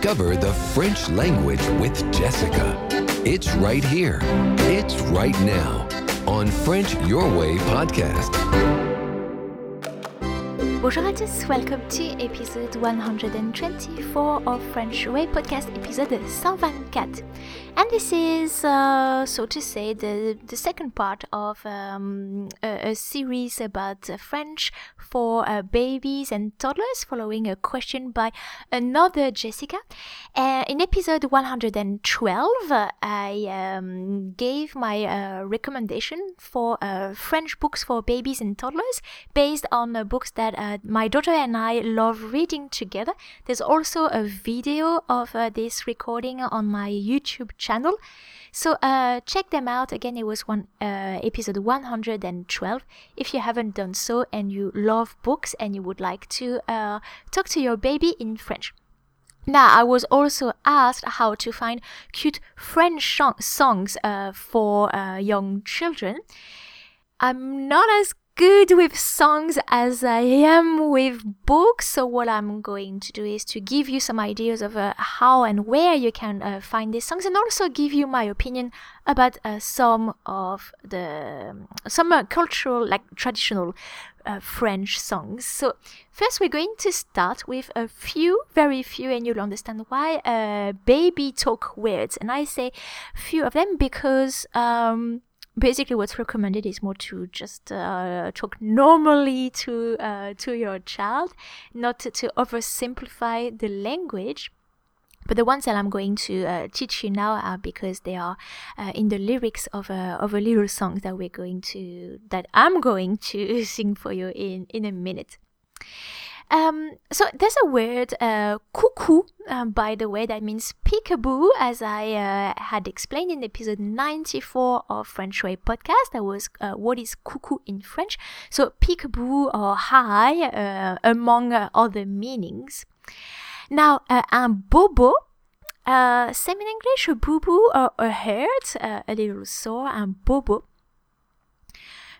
Discover the French language with Jessica. It's right here. It's right now on French Your Way podcast. Bonjour à tous, welcome to episode 124 of French Way podcast, épisode 124. And this is, uh, so to say, the, the second part of um, a, a, series about uh, French for uh, babies and toddlers, following a question by another Jessica. Uh, in episode 112, I um, gave my uh, recommendation for uh, French books for babies and toddlers based on books that my daughter and I love reading together. There's also a video of this recording on my YouTube channel. So uh, check them out. Again, it was one uh, episode 112. If you haven't done so and you love books and you would like to uh, talk to your baby in French. Now, I was also asked how to find cute French songs uh, for uh, young children. I'm not as good with songs as I am with books. So what I'm going to do is to give you some ideas of uh, how and where you can uh, find these songs, and also give you my opinion about uh, some of the some uh, cultural, like traditional uh, French songs. So first, we're going to start with a few, very few, and you'll understand why uh, baby talk words. And I say few of them because. Um, basically what's recommended is more to just uh, talk normally to uh, to your child, not to, to oversimplify the language. But the ones that I'm going to uh, teach you now are because they are uh, in the lyrics of a of a little song that we're going to that I'm going to sing for you in in a minute. Um, so there's a word, uh, coucou, um, by the way, that means peekaboo, as I uh, had explained in episode 94 of French Way podcast. That was uh, what is cuckoo in French. So peekaboo or hi, uh, among other meanings. Now, uh, un bobo, uh, same in English, a boo boo or a hurt, uh, a little sore, un bobo.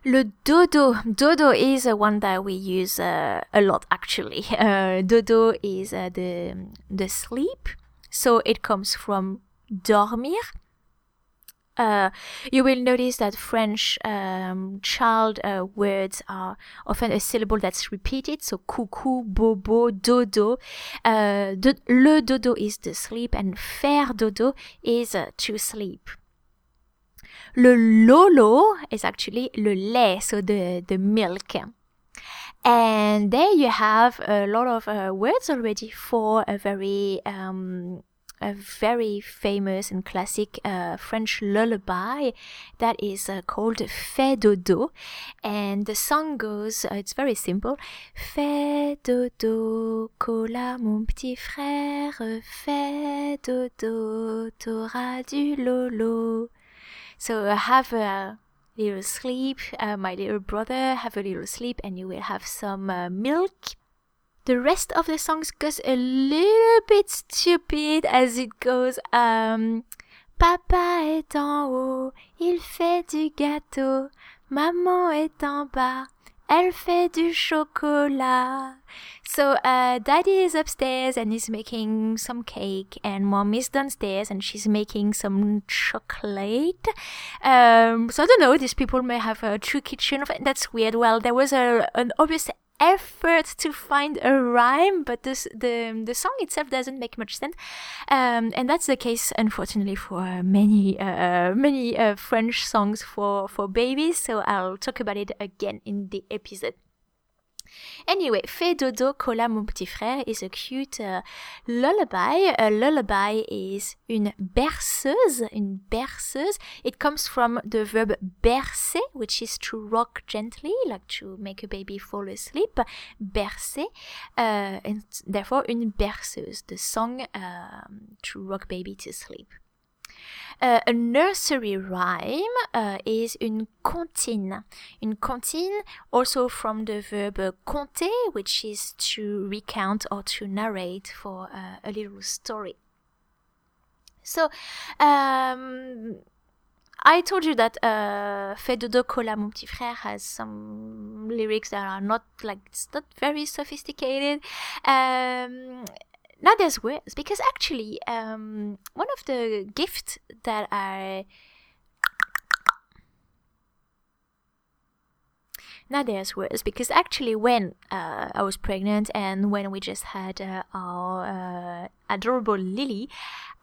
Le dodo. Dodo is uh, one that we use uh, a lot actually. Uh, dodo is uh, the, the sleep. So it comes from dormir. Uh, you will notice that French um, child uh, words are often a syllable that's repeated. So coucou, bobo, dodo. Do, le dodo is the sleep, and faire dodo is to sleep. Le lolo is actually le lait, so the, the milk. And there you have a lot of uh, words already for a very um, a very famous and classic uh, French lullaby that is uh, called Fais dodo. And the song goes, uh, it's very simple. Fais dodo, Colas mon petit frère, fais dodo, t'auras du lolo. So uh, have a little sleep, uh, my little brother, have a little sleep, and you will have some uh, milk. The rest of the songs goes a little bit stupid as it goes. Um, Papa est en haut, il fait du gâteau. Maman est en bas, Elle fait du chocolat. So uh, daddy is upstairs and is making some cake, and mom is downstairs and she's making some chocolate. Um, so I don't know. These people may have a true kitchen. That's weird. Well, there was a an obvious effort to find a rhyme, but this, the the song itself doesn't make much sense, um, and that's the case unfortunately for many uh, many uh, French songs for for babies. So I'll talk about it again in the episode. Anyway, Fais dodo, Colas mon petit frère is a cute uh, lullaby. A lullaby is une berceuse, une berceuse. It comes from the verb bercer, which is to rock gently, like to make a baby fall asleep. Bercer, uh, and therefore une berceuse, the song um, to rock baby to sleep. Uh, a nursery rhyme uh, is une comptine. Une comptine, also from the verb conter, which is to recount or to narrate for uh, a little story. So, um, I told you that uh, Fais dodo Colas mon petit frère has some lyrics that are not like it's not very sophisticated. Um, now there's worse because actually um, one of the gifts that I now there's worse because actually when uh, I was pregnant and when we just had uh, our uh, adorable Lily,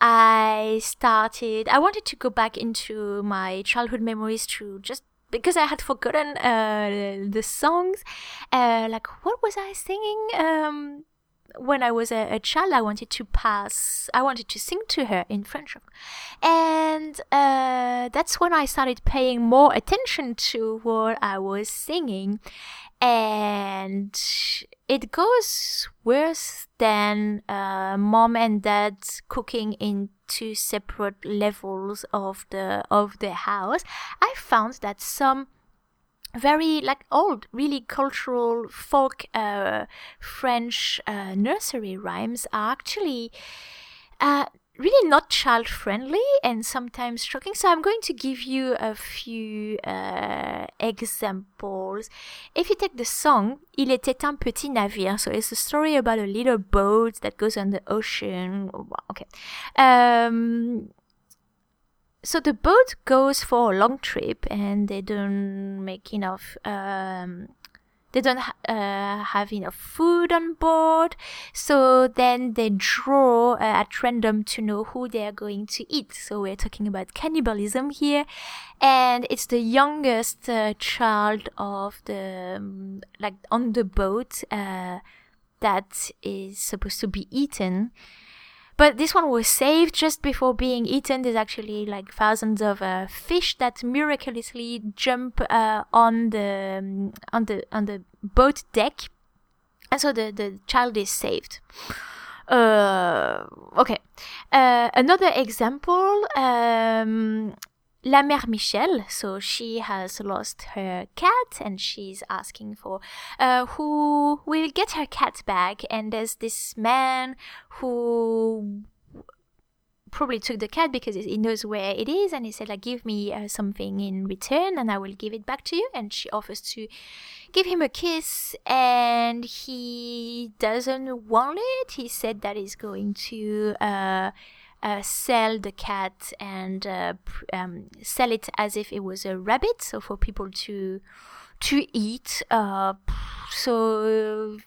I started. I wanted to go back into my childhood memories to just because I had forgotten uh, the songs. Uh, like what was I singing? Um, when I was a, a, child, I wanted to pass, I wanted to sing to her in French. And uh, that's when I started paying more attention to what I was singing. And it goes worse than uh, mom and dad cooking in two separate levels of the of the house. I found that some very like old, really cultural folk uh, French uh, nursery rhymes are actually uh, really not child friendly and sometimes shocking. So I'm going to give you a few uh, examples. If you take the song Il était un petit navire, so it's a story about a little boat that goes on the ocean. Okay. Um, so the boat goes for a long trip and they don't make enough um, they don't uh, have enough food on board. So then they draw uh, at random to know who they are going to eat. So we're talking about cannibalism here. And it's the youngest uh, child of the um, like on the boat uh, that is supposed to be eaten but this one was saved just before being eaten. There's actually like thousands of uh, fish that miraculously jump uh, on the um, on the on the boat deck, and so the the child is saved. Uh, okay. Uh, another example. Um, La Mère Michel, so she has lost her cat and she's asking for uh, who will get her cat back. And there's this man who probably took the cat because he knows where it is. And he said like give me uh, something in return and i will give it back to you. And she offers to give him a kiss and he doesn't want it. He said that he's going to uh, uh, sell the cat and uh, um, sell it as if it was a rabbit, so for people to to eat. Uh, so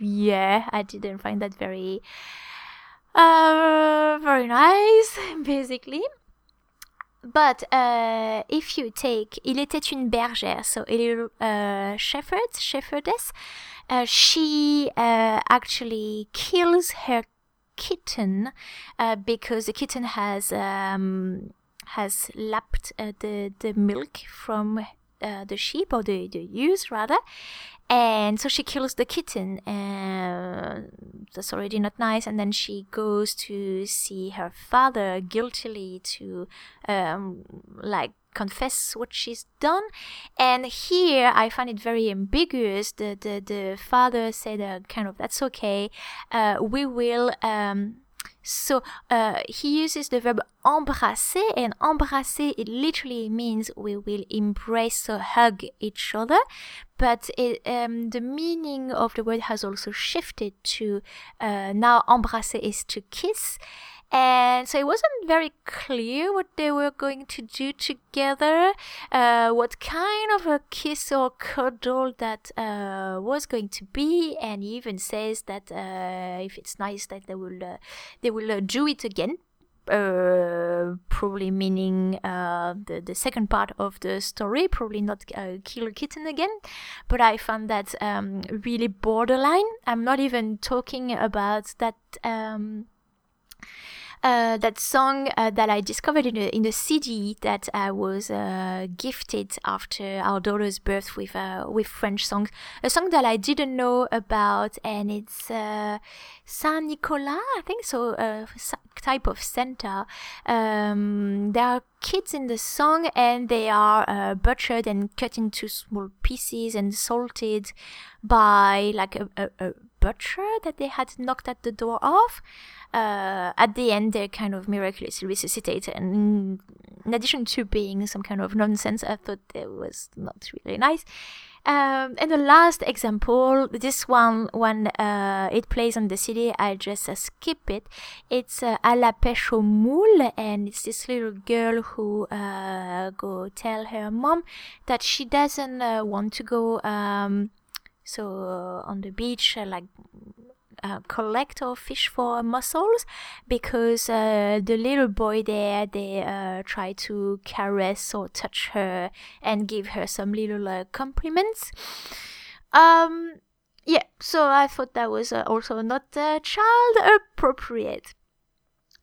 yeah, I didn't find that very uh, very nice, basically. But uh, if you take Il était une bergère, so a little uh, shepherd, shepherdess, uh, she actually kills her kitten uh, because the kitten has um, has lapped uh, the the milk from uh, the sheep or the the ewes rather, and so she kills the kitten and that's already not nice. And then she goes to see her father guiltily to um, like confess what she's done. And here I find it very ambiguous. The the, the father said uh, kind of that's okay. Uh, we will. Um, so uh, he uses the verb embrasser, and embrasser it literally means we will embrace or hug each other. But it, um, the meaning of the word has also shifted to uh, now embrasser is to kiss and so it wasn't very clear what they were going to do together, uh, what kind of a kiss or cuddle that uh, was going to be, and he even says that uh, if it's nice, that they will uh, they will uh, do it again. Uh, probably meaning uh, the the second part of the story, probably not uh, kill a kitten again. But I found that um, really borderline. I'm not even talking about that. Um, that song uh, that I discovered in a, in a CD that I was uh, gifted after our daughter's birth with uh, with French songs. A song that I didn't know about, and it's uh, Saint Nicolas, I think so, type of Santa. Um, there are kids in the song, and they are uh, butchered and cut into small pieces and salted by like a, a, a butcher that they had knocked at the door of. Uh, at the end they're kind of miraculously resuscitated. And in addition to being some kind of nonsense i thought it was not really nice. Um, and the last example, this one, when uh, it plays on the CD, I just uh, skip it. It's uh, à la pêche aux moules, and it's this little girl who uh, go tell her mom that she doesn't uh, want to go um, so on the beach, uh, like uh, collect or fish for mussels because uh, the little boy there they uh, try to caress or touch her and give her some little uh, compliments. Um yeah so i thought that was uh, also not child appropriate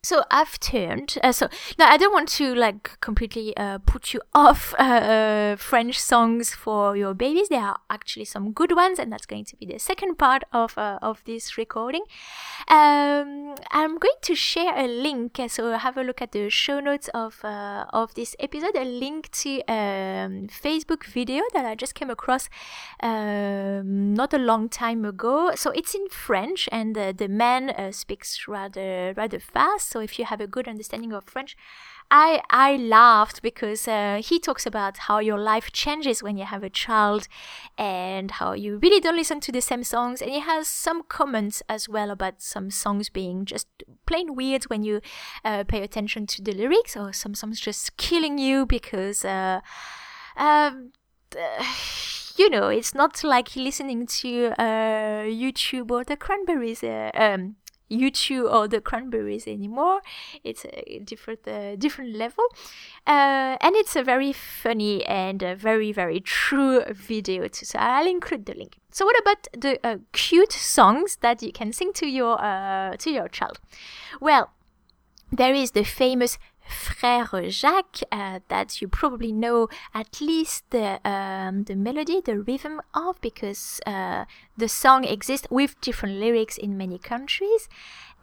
so I've turned. Uh, so now I don't want to like completely uh, put you off uh, uh, French songs for your babies. There are actually some good ones, and that's going to be the second part of uh, of this recording. Um, I'm going to share a link. Uh, so have a look at the show notes of of this episode. A link to a um, Facebook video that I just came across um, not a long time ago. So it's in French, and the man speaks rather rather fast so if you have a good understanding of French, I I laughed because uh, he talks about how your life changes when you have a child, and how you really don't listen to the same songs. And he has some comments as well about some songs being just plain weird when you uh, pay attention to the lyrics, or some songs just killing you because. Uh, um, you know, it's not like listening to uh, YouTube or the Cranberries. Uh, um, U2 or the Cranberries anymore. It's a different uh, different level, uh, and it's a very funny and very very true video too. So I'll include the link. So what about the uh, cute songs that you can sing to your uh, to your child? Well, there is the famous Frère Jacques uh, that you probably know at least the um, the melody, the rhythm of, because uh, the song exists with different lyrics in many countries,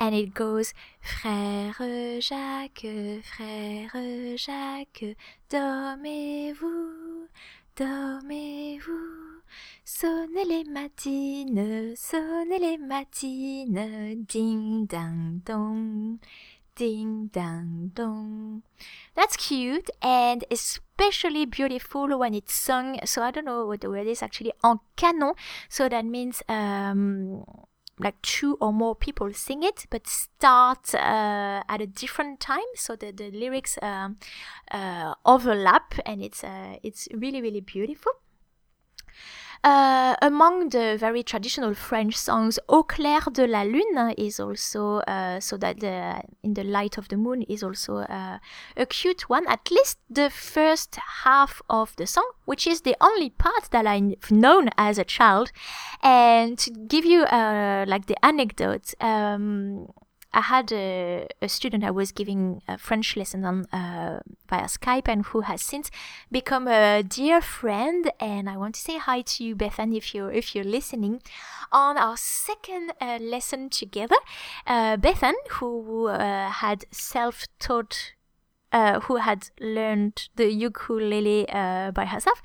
and it goes Frère Jacques, Frère Jacques, dormez-vous, dormez-vous. Sonnez les matines, sonnez les matines, ding dang dong. Ding dang dong. That's cute and especially beautiful when it's sung. So I don't know what the word is actually en canon. So that means um, like two or more people sing it, but start uh, at a different time. So the the lyrics um, uh, overlap, and it's uh, it's really really beautiful. Uh, among the very traditional French songs, Au clair de la lune is also uh, so that the in the light of the moon is also uh, a cute one. At least the first half of the song, which is the only part that I've known as a child. And to give you uh, like the anecdote. Um, I had a, a, student I was giving a French lesson on uh, via Skype and who has since become a dear friend. And I want to say hi to you, Bethan, if you're if you're listening. On our second uh, lesson together, uh, Bethan, who uh, had self-taught. Uh, who had learned the ukulele uh, by herself,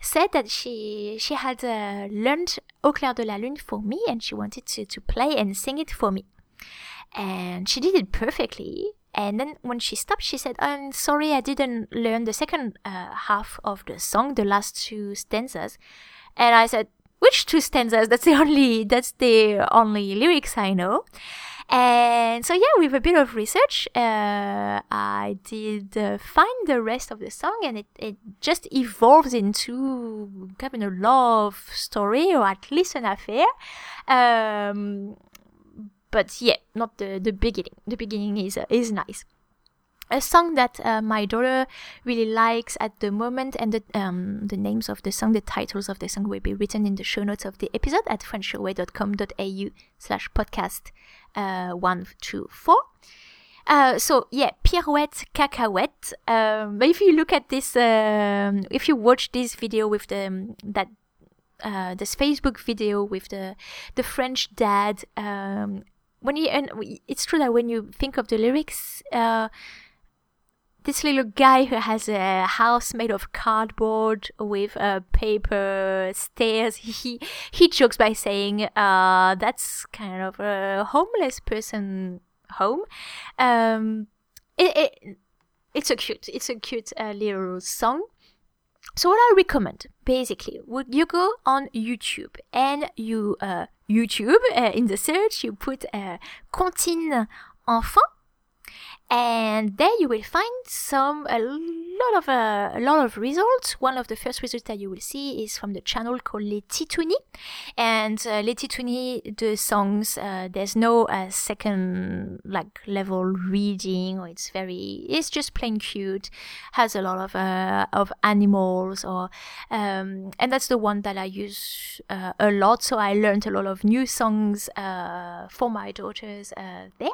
said that she she had learned Au clair de la lune for me, and she wanted to, to play and sing it for me and she did it perfectly. And then when she stopped, she said, "I'm sorry, I didn't learn the second uh, half of the song, the last two stanzas." And I said, "Which two stanzas? That's the only that's the only lyrics I know." And so yeah, with a bit of research, uh, I did uh, find the rest of the song, and it, it just evolves into kind of a love story, or at least an affair. Um, but yeah, not the the beginning. The beginning is uh, is nice. A song that uh, my daughter really likes at the moment, and the um, the names of the song, the titles of the song will be written in the show notes of the episode at frenchyourway.com.au slash podcast uh, one two four. Uh, so yeah, pirouette, cacahuète. Um, but if you look at this, um, if you watch this video with the um, that uh, this Facebook video with the the French dad um, when you and it's true that when you think of the lyrics, uh, this little guy who has a house made of cardboard with uh, paper stairs, he he jokes by saying, uh, "That's kind of a homeless person home." Um, it, it it's a cute, it's a cute uh, little song. So what I recommend basically, would you go on YouTube and you uh, YouTube uh, in the search you put uh, Comptine enfant and there you will find some a lot of uh, a lot of results. One of the first results that you will see is from the channel called Les Titounis, and uh, Les Titounis, the songs uh, there's no uh, second like level reading, or it's very it's just plain cute, has a lot of uh, of animals, or um, and that's the one that I use uh, a lot. So I learned a lot of new songs for my daughters there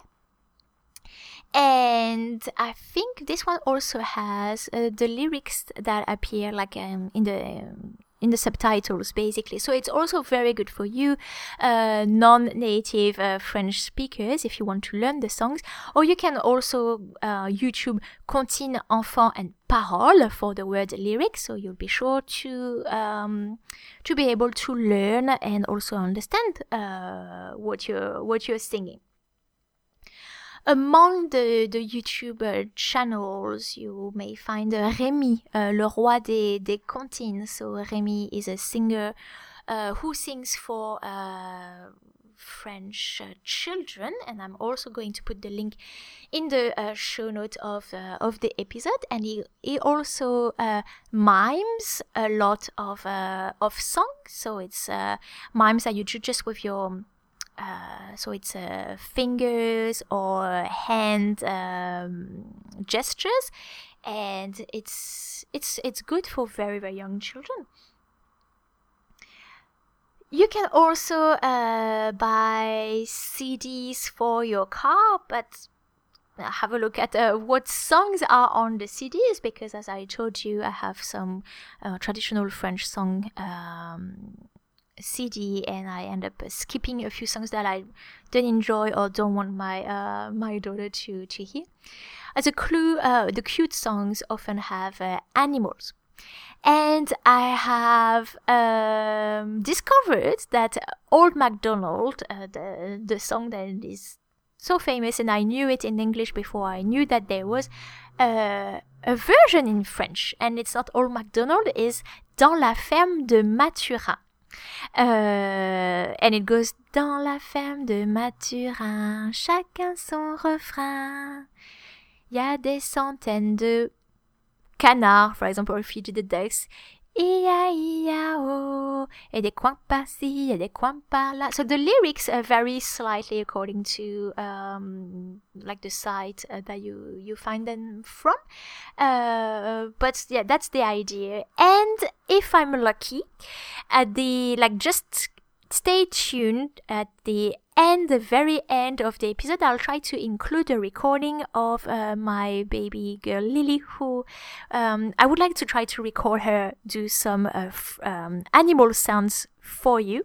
and I think this one also has uh, the lyrics that appear like um, in the um, in the subtitles basically. So it's also very good for you uh, non-native uh, french speakers if you want to learn the songs. Or you can also uh, youtube comptine enfant and parole for the word lyrics. So you'll be sure to um, to be able to learn and also understand uh, what you're what you're singing among the, the YouTuber channels, you may find uh, Rémi, uh, le roi des, des comptines. So Rémi is a singer uh, who sings for French uh, children, and I'm also going to put the link in the uh, show note of uh, of the episode. And he he also mimes a lot of of songs, so it's mimes that you do just with your uh, so it's uh, fingers or hand um, gestures, and it's it's it's good for very very young children. You can also uh, buy CDs for your car, but have a look at uh, what songs are on the CDs because, as I told you, I have some uh, traditional French song um, CD and I end up skipping a few songs that I don't enjoy or don't want my uh, my daughter to to hear. As a clue, uh, the cute songs often have uh, animals. And I have um, discovered that Old MacDonald, uh, the the song that is so famous, and I knew it in English before I knew that there was uh, a version in French, and it's not Old MacDonald, is Dans la ferme de Mathurin. Euh, and it goes dans la ferme de Mathurin, chacun son refrain. Il y a des centaines de canards, example, if you do the ducks. E-I-E-I-O. Et des coins par-ci, et des coins par-là. So the lyrics vary slightly according to um, like the site uh, that you you find them from. Uh, but yeah, that's the idea. And if I'm lucky, at the like just stay tuned at the end, the very end of the episode, I'll try to include a recording of uh, my baby girl Lily, who um, I would like to try to record her do some uh, f- um, animal sounds for you.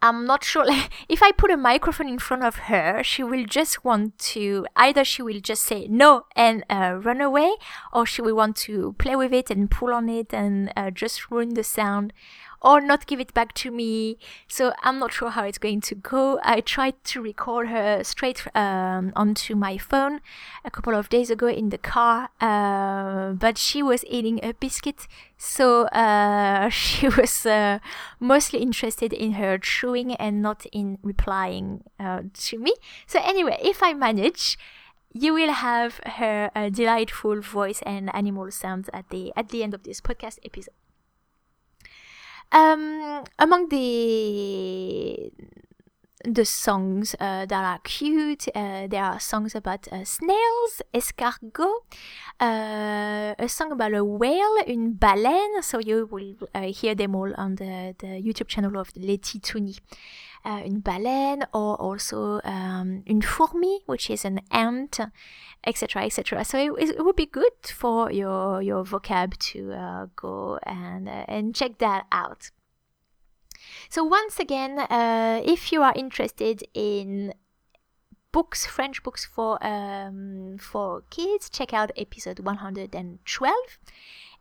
I'm not sure if I put a microphone in front of her, she will just want to either she will just say no and uh, run away, or she will want to play with it and pull on it and uh, just ruin the sound, or not give it back to me. So I'm not sure how it's going to go. I tried to record her straight um, onto my phone a couple of days ago in the car, uh, but she was eating a biscuit, so uh, she was uh, mostly interested in her chewing and not in replying uh, to me. So anyway, if I manage you will have her uh, delightful voice and animal sounds at the at the end of this podcast episode. Um, among the the songs uh, that are cute, uh, there are songs about uh, snails, escargot, uh, a song about a whale, une baleine. So you will uh, hear them all on the, the YouTube channel of Les Titounis. Uh, une baleine, or also um, une fourmi, which is an ant, etc., etc. So it, it, would be good for your your vocab to uh, go and uh, and check that out. So once again, uh, if you are interested in books, French books for um, for kids, check out episode 112.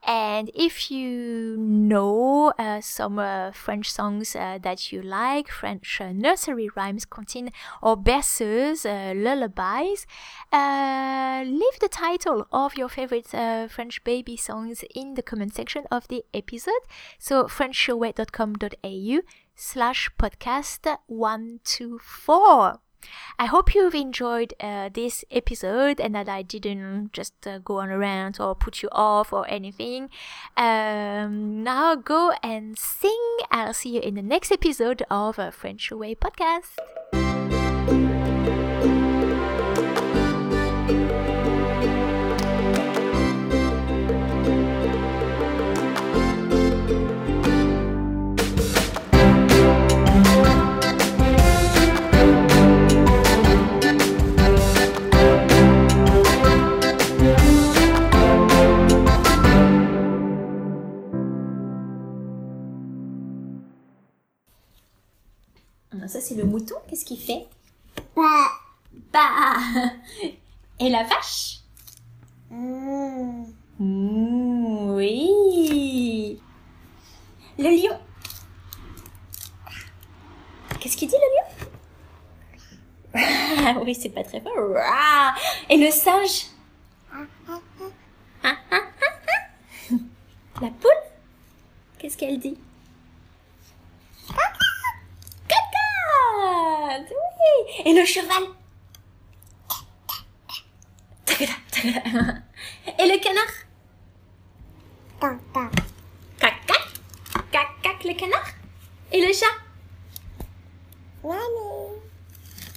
And if you know uh, some uh, French songs uh, that you like, French uh, nursery rhymes, comptines, or berceuses, uh, lullabies, uh, leave the title of your favorite French baby songs in the comment section of the episode. So frenchyourway.com.au slash podcast 124. I hope you've enjoyed uh, this episode and that I didn't just uh, go on around or put you off or anything. Um, now go and sing. I'll see you in the next episode of a French Way podcast. Le mouton, qu'est-ce qu'il fait Bah. Bah. Et la vache Mmh. Mmh, Oui. Le lion. Qu'est-ce qu'il dit le lion Ah Oui, c'est pas très fort. Ouah. Et le singe Ah, ah, ah, ah. La poule Qu'est-ce qu'elle dit Oui. Et le cheval Et le canard. Cac, cac. Cac, cac, le canard. Et le chat.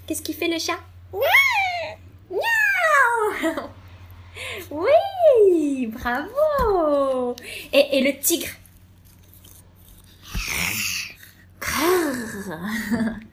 Qu'est-ce qu'il fait le chat? Oui, bravo et, et le tigre?